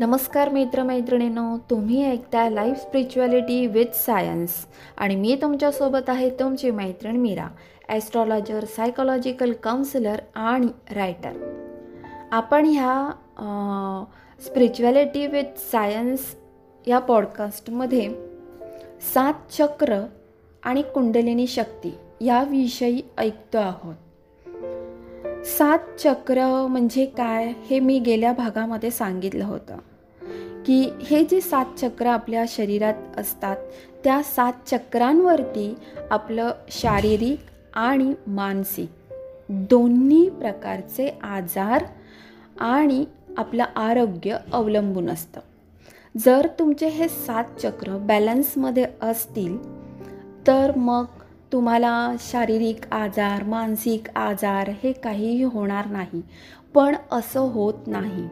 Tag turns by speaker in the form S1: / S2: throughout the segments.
S1: नमस्कार मित्रमैत्रिणींनो तुम्ही ऐकताय लाईफ स्पिरिच्युअलिटी विथ सायन्स आणि मी तुमच्यासोबत आहे तुमची मैत्रीण मीरा ॲस्ट्रॉलॉजर सायकोलॉजिकल काउन्सिलर आणि रायटर आपण ह्या स्पिरिच्युअलिटी विथ सायन्स या पॉडकास्टमध्ये सात चक्र आणि कुंडलिनी शक्ती याविषयी ऐकतो आहोत. सात चक्र म्हणजे काय हे मी गेल्या भागामध्ये सांगितलं होतं. की हे जे सात चक्र आपल्या शरीरात असतात त्या सात चक्रांवरती आपलं शारीरिक आणि मानसिक दोन्ही प्रकारचे आजार आणि आपलं आरोग्य अवलंबून असतं. जर तुमचे हे सात चक्र बॅलन्समध्ये असतील तर मग तुम्हाला शारीरिक आजार मानसिक आजार हे काहीही होणार नाही पण असं होत नाही.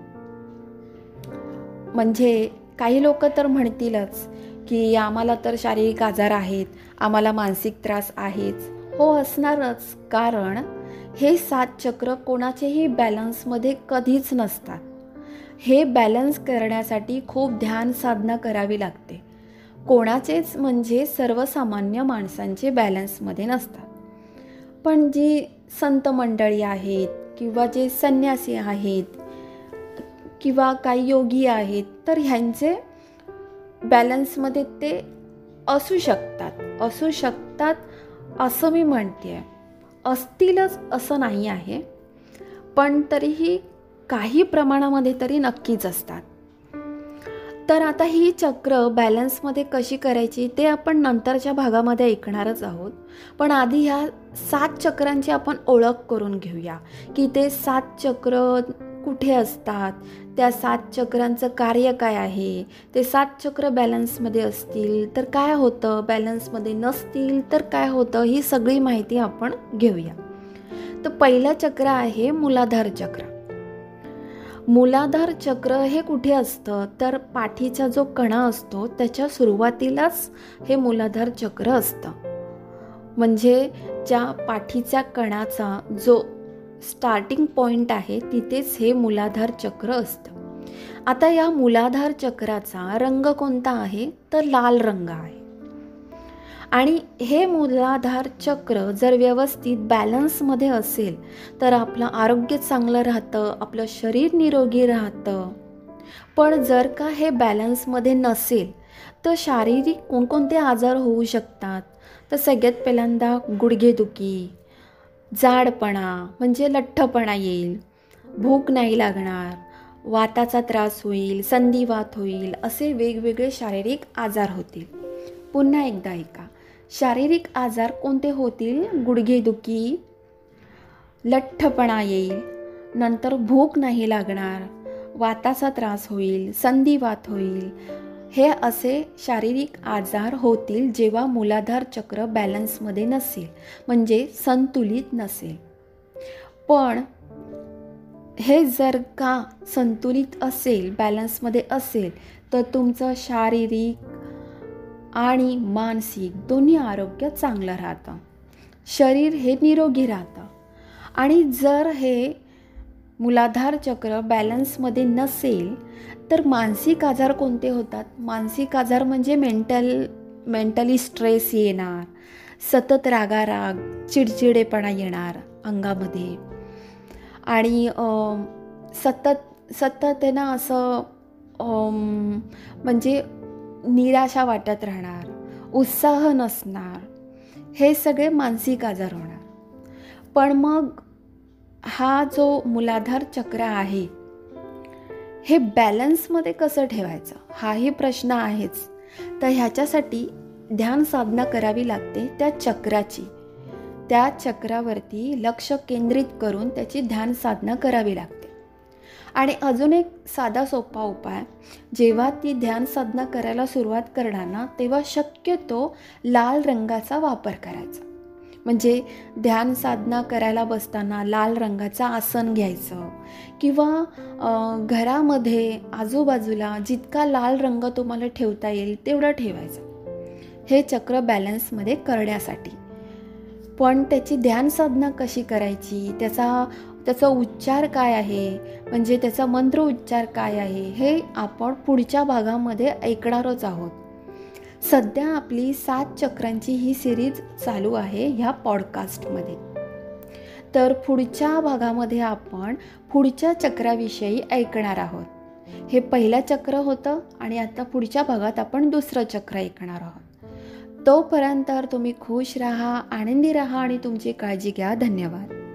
S1: म्हणजे काही लोक तर म्हणतीलच की आम्हाला तर शारीरिक आजार आहेत आम्हाला मानसिक त्रास आहेच हो असणारच. कारण हे सात चक्र कोणाचेही बॅलन्समध्ये कधीच नसतात. हे बॅलन्स करण्यासाठी खूप ध्यान साधना करावी लागते. कोणाचेच म्हणजे सर्वसामान्य माणसांचे बॅलन्समध्ये नसतात. पण जी संत मंडळी आहेत किंवा जे संन्यासी आहेत किंवा काही योगी आहेत तर ह्यांचे बॅलन्समध्ये ते असू शकतात. असू शकतात असं मी म्हणते आहे असतीलच असं नाही आहे. पण तरीही काही प्रमाणामध्ये तरी नक्कीच असतात. तर आता ही चक्र बॅलन्समध्ये कशी करायची ते आपण नंतरच्या भागामध्ये ऐकणारच आहोत. पण आधी ह्या सात चक्रांची आपण ओळख करून घेऊया. की ते सात चक्र कुठे असतात? त्या सात चक्रांचं कार्य काय आहे? ते सात चक्र बॅलन्समध्ये असतील तर काय होतं? बॅलन्समध्ये नसतील तर काय होतं? ही सगळी माहिती आपण घेऊया. तर पहिलं चक्र आहे मुलाधार चक्र. मूलाधार चक्र हे कुठे असतं? तर पाठीचा जो कणा असतो त्याच्या सुरुवातीलाच हे मूलाधार चक्र असतं. म्हणजे ज्या पाठीच्या कणाचा जो स्टार्टिंग पॉईंट आहे तिथेच हे मूलाधार चक्र असतं. आता या मूलाधार चक्राचा रंग कोणता आहे? तर लाल रंग आहे. आणि हे मूलाधार चक्र जर व्यवस्थित बॅलन्समध्ये असेल तर आपलं आरोग्य चांगलं राहतं आपलं शरीर निरोगी राहतं. पण जर का हे बॅलन्समध्ये नसेल तर शारीरिक कोणकोणते आजार होऊ शकतात? तर सगळ्यात पहिल्यांदा गुडघेदुखी जाडपणा म्हणजे लठ्ठपणा येईल भूक नाही लागणार वाताचा त्रास होईल संधिवात होईल असे वेगवेगळे शारीरिक आजार होतील. पुन्हा एकदा ऐका. शारीरिक आजार कोणते होतील? गुडघेदुखी लठ्ठपणा येईल नंतर भूक नाही लागणार वाताचा त्रास होईल संधिवात होईल. हे असे शारीरिक आजार होतील जेव्हा मूलाधार चक्र बॅलन्समध्ये नसेल म्हणजे संतुलित नसेल. पण हे जर का संतुलित असेल बॅलन्समध्ये असेल तर तुमचं शारीरिक आणि मानसिक दोन्ही आरोग्य चांगलं राहतं. शरीर हे निरोगी राहतं. आणि जर हे मुलाधार चक्र बॅलन्समध्ये नसेल तर मानसिक आजार कोणते होतात? मानसिक आजार म्हणजे मेंटल मेंटली स्ट्रेस येणार सतत रागाराग चिडचिडेपणा येणार अंगामध्ये. आणि सतत सतत आहे ना असं म्हणजे निराशा वाटत राहणार उत्साह नसणार. हे सगळे मानसिक आजार होणार. पण मग हा जो मुलाधार चक्र आहे हे बॅलन्समध्ये कसं ठेवायचं? हाही प्रश्न आहेच. तर ह्याच्यासाठी ध्यान साधना करावी लागते त्या चक्राची. त्या चक्रावरती लक्ष केंद्रित करून त्याची ध्यान साधना करावी लागते. आणि अजून एक साधा सोपा उपाय जेव्हा ती ध्यान साधना करायला सुरुवात करणार ना तेव्हा शक्यतो लाल रंगाचा वापर करायचा. म्हणजे ध्यान साधना करायला बसताना लाल रंगाचं आसन घ्यायचं किंवा घरामध्ये आजूबाजूला जितका लाल रंग तुम्हाला ठेवता येईल तेवढं ठेवायचं. हे चक्र बॅलन्समध्ये करण्यासाठी. पण त्याची ध्यान साधना कशी करायची त्याचा त्याचा उच्चार काय आहे? म्हणजे त्याचा मंत्र उच्चार काय आहे? हे आपण पुढच्या भागामध्ये ऐकणारच आहोत. सध्या आपली सात चक्रांची ही सिरीज चालू आहे ह्या पॉडकास्टमध्ये तर पुढच्या भागामध्ये आपण पुढच्या चक्राविषयी ऐकणार आहोत. हे पहिलं चक्र होतं आणि आता पुढच्या भागात आपण दुसरं चक्र ऐकणार आहोत. तोपर्यंत तुम्ही खुश राहा आनंदी राहा आणि तुमची काळजी घ्या. धन्यवाद.